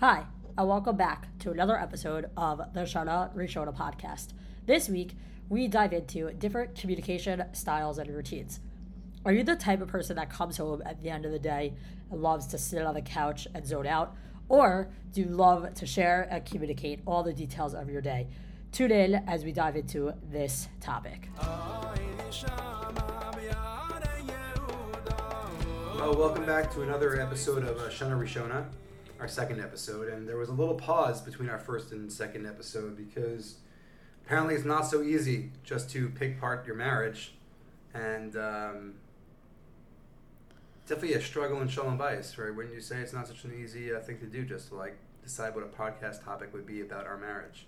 Hi, and welcome back to another episode of the Shana Rishona podcast. This week, we dive into different communication styles and routines. Are you the type of person that comes home at the end of the day and loves to sit on the couch and zone out? Or do you love to share and communicate all the details of your day? Tune in as we dive into this topic. Well, welcome back to another episode of uh, Shana Rishona, our second episode. And there was a little pause between our first and second episode because apparently it's not so easy just to pick apart your marriage. And um, definitely a struggle in Shalom Bayis, right? When you say it's not such an easy uh, thing to do just to like decide what a podcast topic would be about our marriage.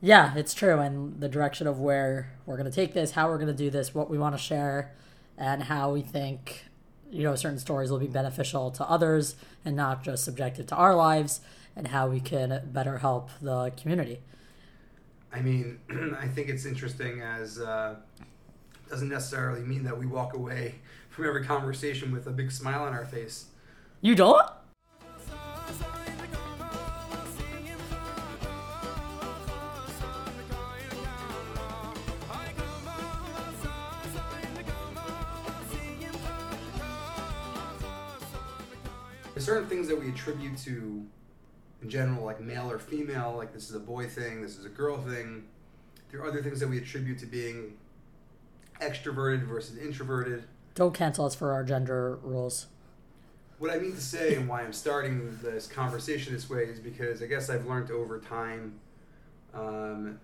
Yeah, it's true. And the direction of where we're going to take this, how we're going to do this, what we want to share, and how we think, you know, certain stories will be beneficial to others and not just subjective to our lives, and how we can better help the community. I mean, I think it's interesting as uh, doesn't necessarily mean that we walk away from every conversation with a big smile on our face. You don't? That we attribute to, in general, like male or female, like this is a boy thing, this is a girl thing. There are other things that we attribute to being extroverted versus introverted. Don't cancel us for our gender rules. What I mean to say and why I'm starting this conversation this way is because I guess I've learned over time um,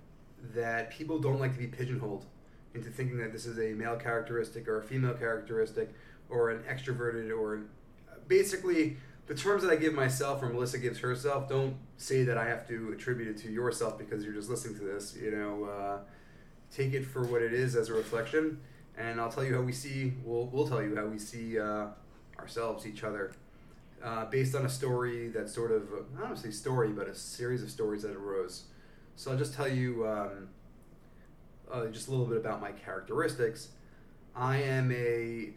that people don't like to be pigeonholed into thinking that this is a male characteristic or a female characteristic or an extroverted or basically the terms that I give myself or Melissa gives herself. Don't say that I have to attribute it to yourself because you're just listening to this. You know, uh, take it for what it is as a reflection, and I'll tell you how we see. We'll we'll tell you how we see uh, ourselves, each other, uh, based on a story that sort of I don't want to say story, but a series of stories that arose. So I'll just tell you um, uh, just a little bit about my characteristics. I am a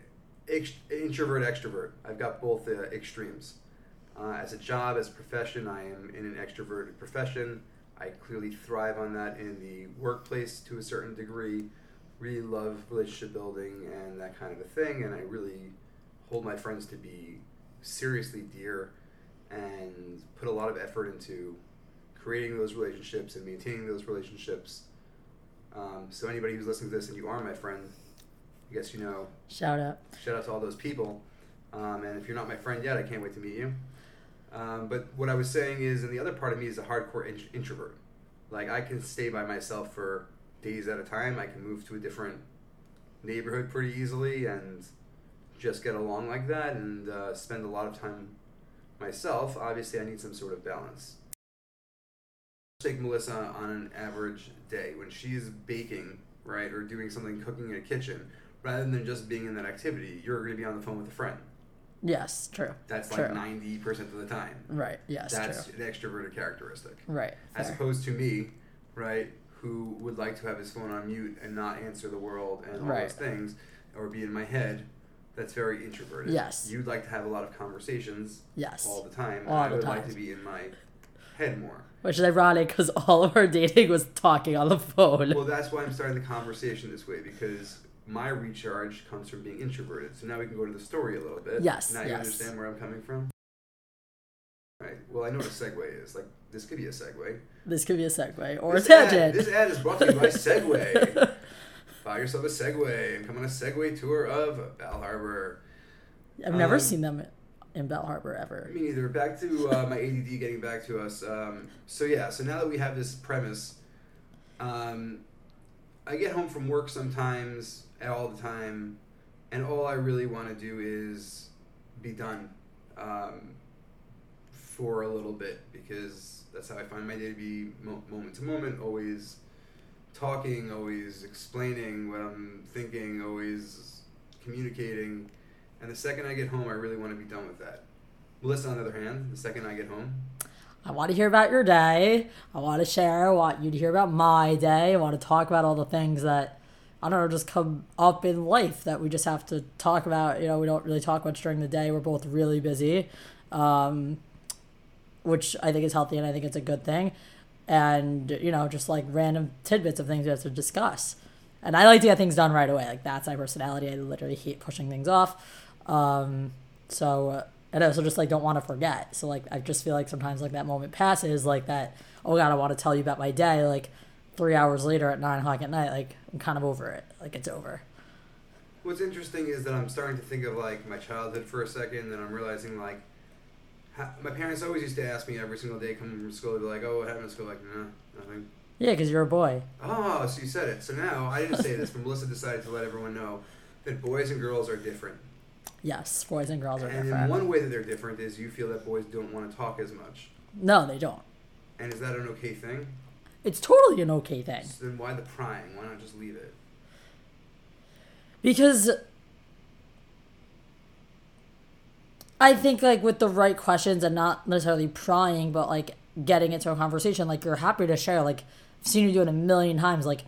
ext- introvert extrovert. I've got both uh, extremes. Uh, as a job, as a profession, I am in an extroverted profession. I clearly thrive on that in the workplace to a certain degree. Really love relationship building and that kind of a thing, and I really hold my friends to be seriously dear and put a lot of effort into creating those relationships and maintaining those relationships. Um, so anybody who's listening to this and you are my friend, I guess you know. Shout out. Shout out to all those people. Um, and if you're not my friend yet, I can't wait to meet you. Um, but what I was saying is, and the other part of me is a hardcore int- introvert. Like I can stay by myself for days at a time. I can move to a different neighborhood pretty easily and just get along like that and uh, spend a lot of time myself. Obviously, I need some sort of balance. Take Melissa on an average day when she's baking, right, or doing something, cooking in a kitchen, rather than just being in that activity, you're going to be on the phone with a friend. Yes, true. That's like ninety percent of the time. Right. Yes, That's true. an extroverted characteristic, Right. as opposed to me, right, who would like to have his phone on mute and not answer the world and all Right. those things, or be in my head. That's very introverted. Yes. You'd like to have a lot of conversations Yes. all the time. All I would like to be in my head more. Which is ironic because all of our dating was talking on the phone. Well, that's why I'm starting the conversation this way because my recharge comes from being introverted. So now we can go to the story a little bit. Yes, Now you understand where I'm coming from. Right. Well, I know what a segue is. Like this could be a segue. this could be a segue or This a ad- this ad is brought to you by Segway. Buy yourself a Segway and come on a Segway tour of Bal Harbour. I've never um, seen them in Bal Harbour ever. Me neither. Back to uh, my ADD getting back to us. Um, so yeah, so now that we have this premise, um, I get home from work sometimes, all the time, and all I really want to do is be done um, for a little bit because that's how I find my day to be mo- moment to moment, always talking, always explaining what I'm thinking, always communicating. And the second I get home, I really want to be done with that. Melissa, on the other hand, the second I get home, I want to hear about your day. I want to share. I want you to hear about my day. I want to talk about all the things that I don't know just come up in life that we just have to talk about. You know, we don't really talk much during the day. We're both really busy. Um, which I think is healthy and I think it's a good thing. And, you know, just like random tidbits of things we have to discuss. And I like to get things done right away. Like, that's my personality. I literally hate pushing things off. Um, so, and I also just like don't want to forget. So, like, I just feel like sometimes like that moment passes, like that, oh God, I want to tell you about my day. Like, three hours later at nine o'clock at night, like, I'm kind of over it. Like, it's over. What's interesting is that I'm starting to think of like my childhood for a second, and I'm realizing like ha- my parents always used to ask me every single day coming from school, they'd be like, "Oh, what happened at school?" Like, no, nothing. Yeah, because you're a boy. Oh, so you said it. So now I didn't say this, but Melissa decided to let everyone know that boys and girls are different. Yes, boys and girls are different. And different. one way that they're different is you feel that boys don't want to talk as much. No, they don't. And is that an okay thing? It's totally an okay thing. So then why the prying? Why not just leave it? Because I think like with the right questions and not necessarily prying, but like getting into a conversation, like you're happy to share. Like I've seen you do it a million times. Like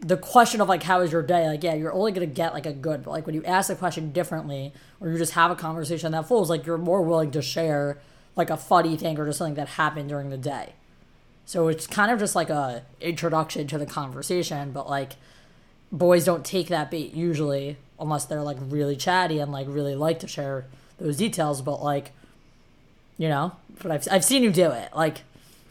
the question of like how is your day? Like yeah, you're only gonna get like a good, but like when you ask the question differently, or you just have a conversation that flows, like you're more willing to share like a funny thing or just something that happened during the day. So it's kind of just like a introduction to the conversation, but like boys don't take that bait usually unless they're like really chatty and like really like to share those details but like you know but i've, I've seen you do it like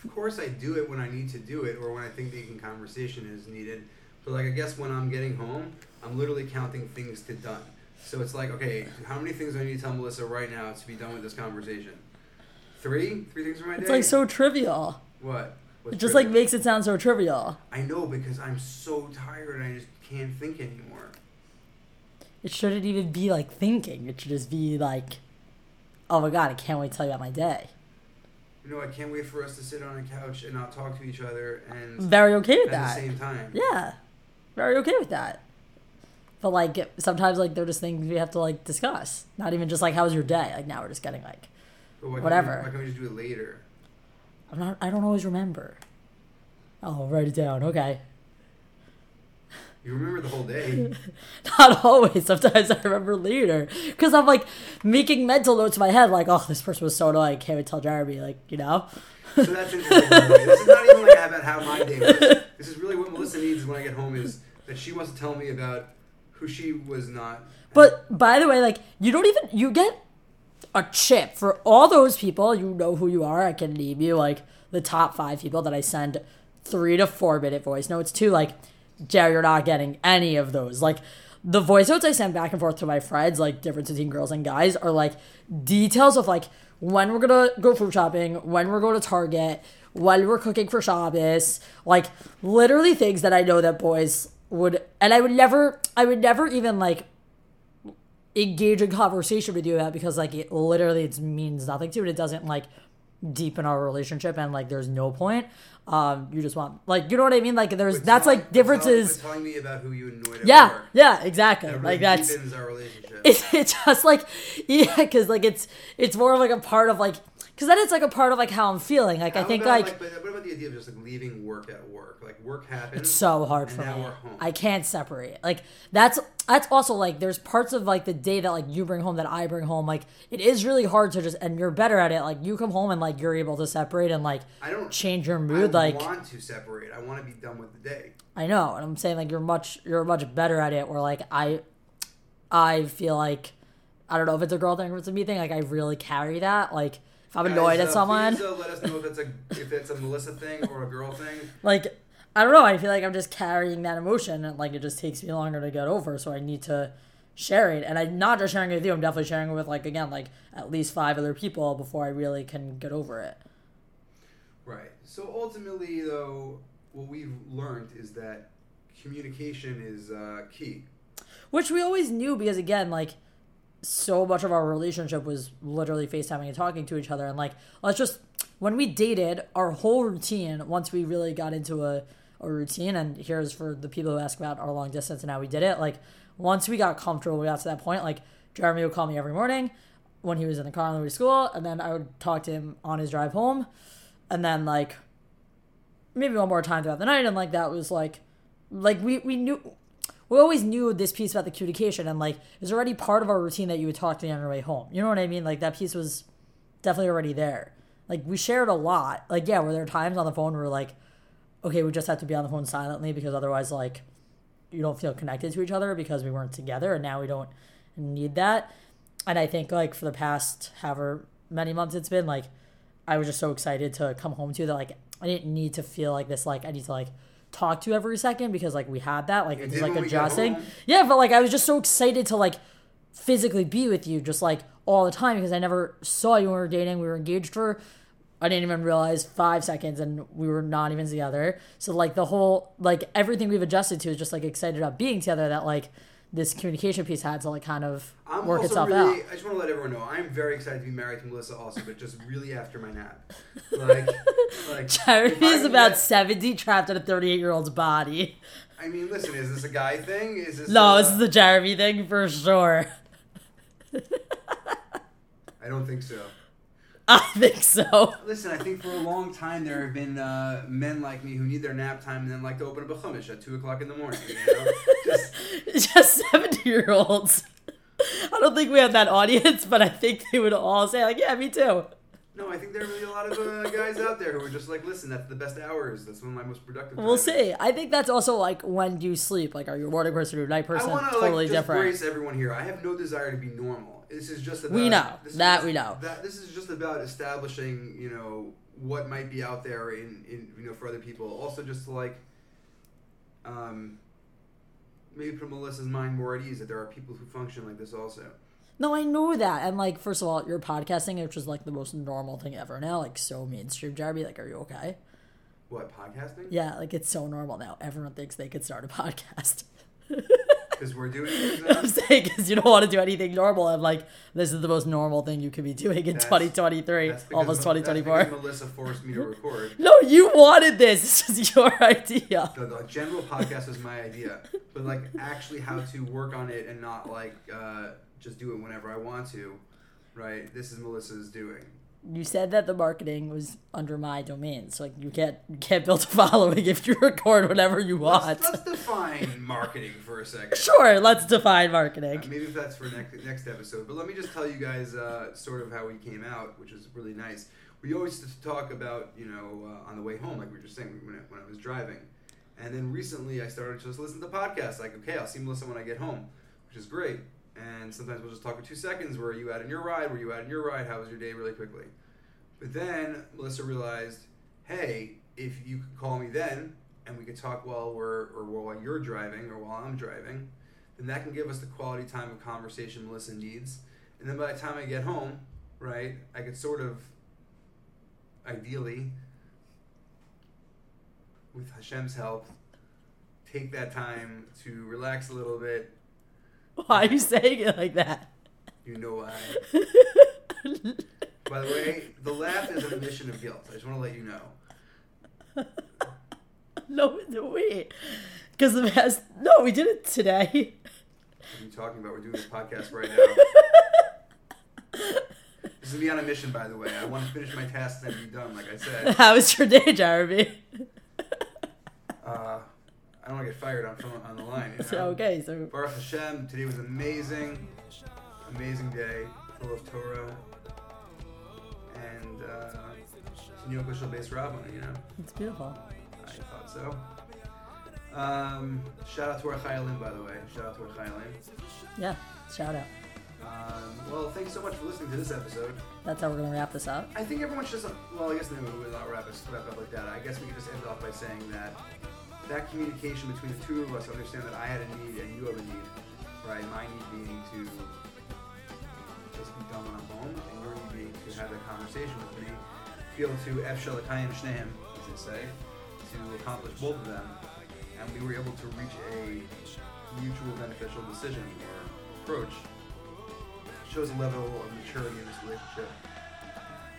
Of course, I do it when I need to do it or when I think the conversation is needed. But like, I guess when I'm getting home, I'm literally counting things to done. So it's like, okay, how many things do I need to tell Melissa right now to be done with this conversation? Three, three things for my day. it's like so trivial What? It just like makes it sound so trivial. I know because I'm so tired and I just can't think anymore. it shouldn't even be like thinking. It should just be like oh my god i can't wait to tell you about my day. You know, I can't wait for us to sit on a couch and not talk to each other and very okay with at that. the same time. yeah. Very okay with that. But like sometimes like they're just things we have to like discuss. Not even just like how was your day? Like now we're just getting like why Whatever. We, why can't we just do it later? I'm not. I don't always remember. I'll write it down. Okay. You remember the whole day. Not always. Sometimes I remember later because I'm like making mental notes in my head, like, oh, this person was so annoying. Can't wait to tell Jeremy, like, you know. So that's interesting. by the way. This is not even like about how my day was. This is really what Melissa needs when I get home is that she wants to tell me about who she was not. But by the way, like, you don't even you get a chip for all those people. You know who you are. I can name you like the top five people that I send three to four minute voice notes to. Like, Jerry, you're not getting any of those. Like. The voice notes I send back and forth to my friends, like difference between girls and guys, are like details of like when we're gonna go food shopping, when we're going to Target, when we're cooking for Shabbos, like literally things that I know that boys would, and I would never, I would never even like engage in conversation with you about because like it literally it means nothing to it. It doesn't like deepen our relationship and like there's no point. Um, you just want like you know what I mean? Like there's But that's tell- like differences. but telling me about who you annoyed Yeah, work. yeah, exactly. That really Like that's our relationship. it's, it's just like yeah because like it's it's more of like a part of like because then it's like a part of like how i'm feeling like i think about, like, but what about the idea of just like leaving work at work? Like work happens. it's so hard for me i can't separate like that's that's also like there's parts of like the day that like you bring home that i bring home like it is really hard to just and you're better at it like you come home and like you're able to separate and like I don't change your mood like want to separate. I want to be done with the day. I know, and I'm saying like you're much you're much better at it. Where like I, I feel like I don't know if it's a girl thing or it's a me thing. Like I really carry that. Like if I'm annoyed Guys, at uh, someone, Please, uh, let us know if it's a if it's a Melissa thing or a girl thing. like I don't know. I feel like I'm just carrying that emotion, and like it just takes me longer to get over. So I need to share it, and I'm not just sharing it with you. I'm definitely sharing it with like again like at least five other people before I really can get over it. Right. So ultimately, though, what we've learned is that communication is uh, key. Which we always knew because again, like so much of our relationship was literally FaceTiming and talking to each other and like let's just when we dated, our whole routine, once we really got into a, a routine, and here's for the people who ask about our long distance and how we did it, like once we got comfortable, we got to that point, like Jeremy would call me every morning when he was in the car on the way to school, and then I would talk to him on his drive home, and then like maybe one more time throughout the night, and like that was like like we we knew we always knew this piece about the communication and like it was already part of our routine that you would talk to me on your way home. You know what I mean? Like that piece was definitely already there. like we shared a lot. Like yeah, were there times on the phone where we're like, okay, we just have to be on the phone silently because otherwise like you don't feel connected to each other because we weren't together and now we don't need that. And I think like for the past however many months it's been like I was just so excited to come home to that like I didn't need to feel like this like I need to like talk to every second because like we had that like it was like when we got adjusting. Yeah, but like I was just so excited to like physically be with you just like all the time because I never saw you when we were dating. We were engaged for I didn't even realize five seconds and we were not even together. So like the whole like everything we've adjusted to is just like excited about being together that like this communication piece had to like kind of I'm work also itself really. out. I just want to let everyone know I'm very excited to be married to Melissa also, but just really after my nap. Like, like Jeremy is about get- 70 trapped in a 38 year old's body. I mean, listen, is this a guy thing? Is this? No, uh, this is the Jeremy thing for sure. I don't think so. I think so. Listen, I think for a long time there have been uh, men like me who need their nap time and then like to open up a chumash at two o'clock in the morning. You know? Just, Just 70 year olds. I don't think we have that audience, but I think they would all say, like, yeah, me too. No, I think there are really a lot of uh, guys out there who are just like, listen, that's the best hours. That's one of my most productive. We'll times." see. I think that's also like when do you sleep? Like, are you a morning person or a night person? I want to totally like just different. brace everyone here. I have no desire to be normal. This is just about We know. That just- we know. That this is just about establishing, you know, what might be out there in, in you know for other people. Also, just to like, um, maybe put Melissa's mind more at ease that there are people who function like this also. No, I know that. And like, first of all, you're podcasting, which is like the most normal thing ever now. Like, so mainstream, Jeremy. Like, are you okay? What podcasting? Yeah, like it's so normal now. Everyone thinks they could start a podcast. Because we're doing it. I'm saying because you don't want to do anything normal. I'm like, this is the most normal thing you could be doing in That's- 2023, That's almost 2024. That's Melissa forced me to record. No, you wanted this. This is your idea. The, the general podcast was my idea, but like actually how to work on it and not like uh, just do it whenever I want to, right? This is Melissa's doing. You said that the marketing was under my domain, so like you can't you can't build a following if you record whatever you want. Let's, let's define marketing for a second. Sure, let's define Uh, marketing. Maybe if that's for next next episode. But let me just tell you guys uh, sort of how we came out, which is really nice. We always talk about you know uh, on the way home, like we were just saying when I, when I was driving, and then recently I started to just listen to podcasts. Like okay, I'll see Melissa when I get home, which is great. And sometimes we'll just talk for two seconds. Where are you at in your ride? Were you at in your ride? How was your day? Really quickly. But then Melissa realized, hey, if you could call me then, and we could talk while we're or while you're driving or while I'm driving, then that can give us the quality time of conversation Melissa needs. And then by the time I get home, right, I could sort of, ideally, with Hashem's help, take that time to relax a little bit. Why are you saying it like that? You know why. By the way, the laugh is an admission of guilt. I just want to let you know. no, wait. Because the past no, we did it today. What are you talking about? We're doing this podcast right now. This is me on a mission, by the way. I want to finish my tasks and be done, like I said. How was your day, Jeremy? I don't want to get fired on on the line. You know? So, okay, so Baruch Hashem, today was amazing, amazing day, full of Torah, and uh, New Shal Beis Rabbin, you know, it's beautiful. I thought so. Um, shout out to our Chayalim, by the way. Shout out to our Chayalim. Yeah, shout out. Um, well, thanks so much for listening to this episode. That's how we're gonna wrap this up. I think everyone should just, well, I guess then we'll not wrap, wrap up like that. I guess we can just end off by saying that that communication between the two of us, understand that I had a need and you have a need, right? My need being to just be done when I'm home, and your need being to have that conversation with me, be able to Efshar L'kayem Shneihem, as they say, to accomplish both of them, and we were able to reach a mutual beneficial decision or approach shows a level of maturity in this relationship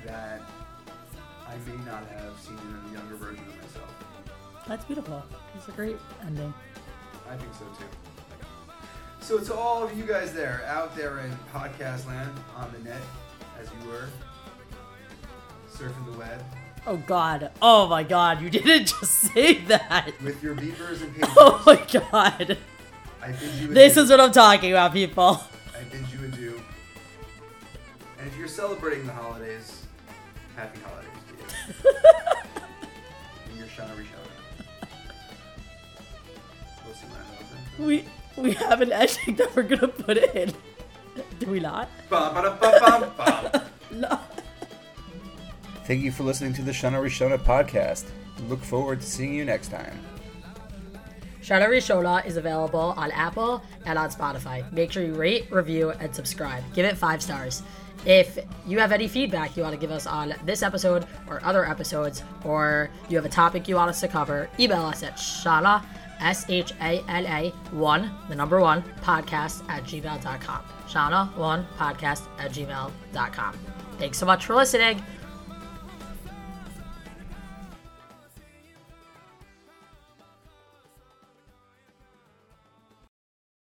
that I may not have seen in a younger version of myself. That's beautiful. It's a great ending. I think so too. So to all of you guys there, out there in podcast land, on the net, as you were, surfing the web, Oh God. Oh my God. You didn't just say that. with your beepers and pagers, Oh my God. I bid you adieu. This is what I'm talking about, people. I bid you adieu. And if you're celebrating the holidays, Happy holidays to you. and you're Shana Rishona. We'll see when I know We we have an ending that we're gonna put in. Do we not? Bum, ba, bum, bum. No. Thank you for listening to the Shana Rishona podcast. Look forward to seeing you next time. Shana Rishona is available on Apple and on Spotify. Make sure you rate, review, and subscribe. Give it five stars. If you have any feedback you want to give us on this episode or other episodes, or you have a topic you want us to cover, email us at Shana, S H A L A 1, the number one, podcast at gmail.com. Shana1 podcast at gmail.com. Thanks so much for listening.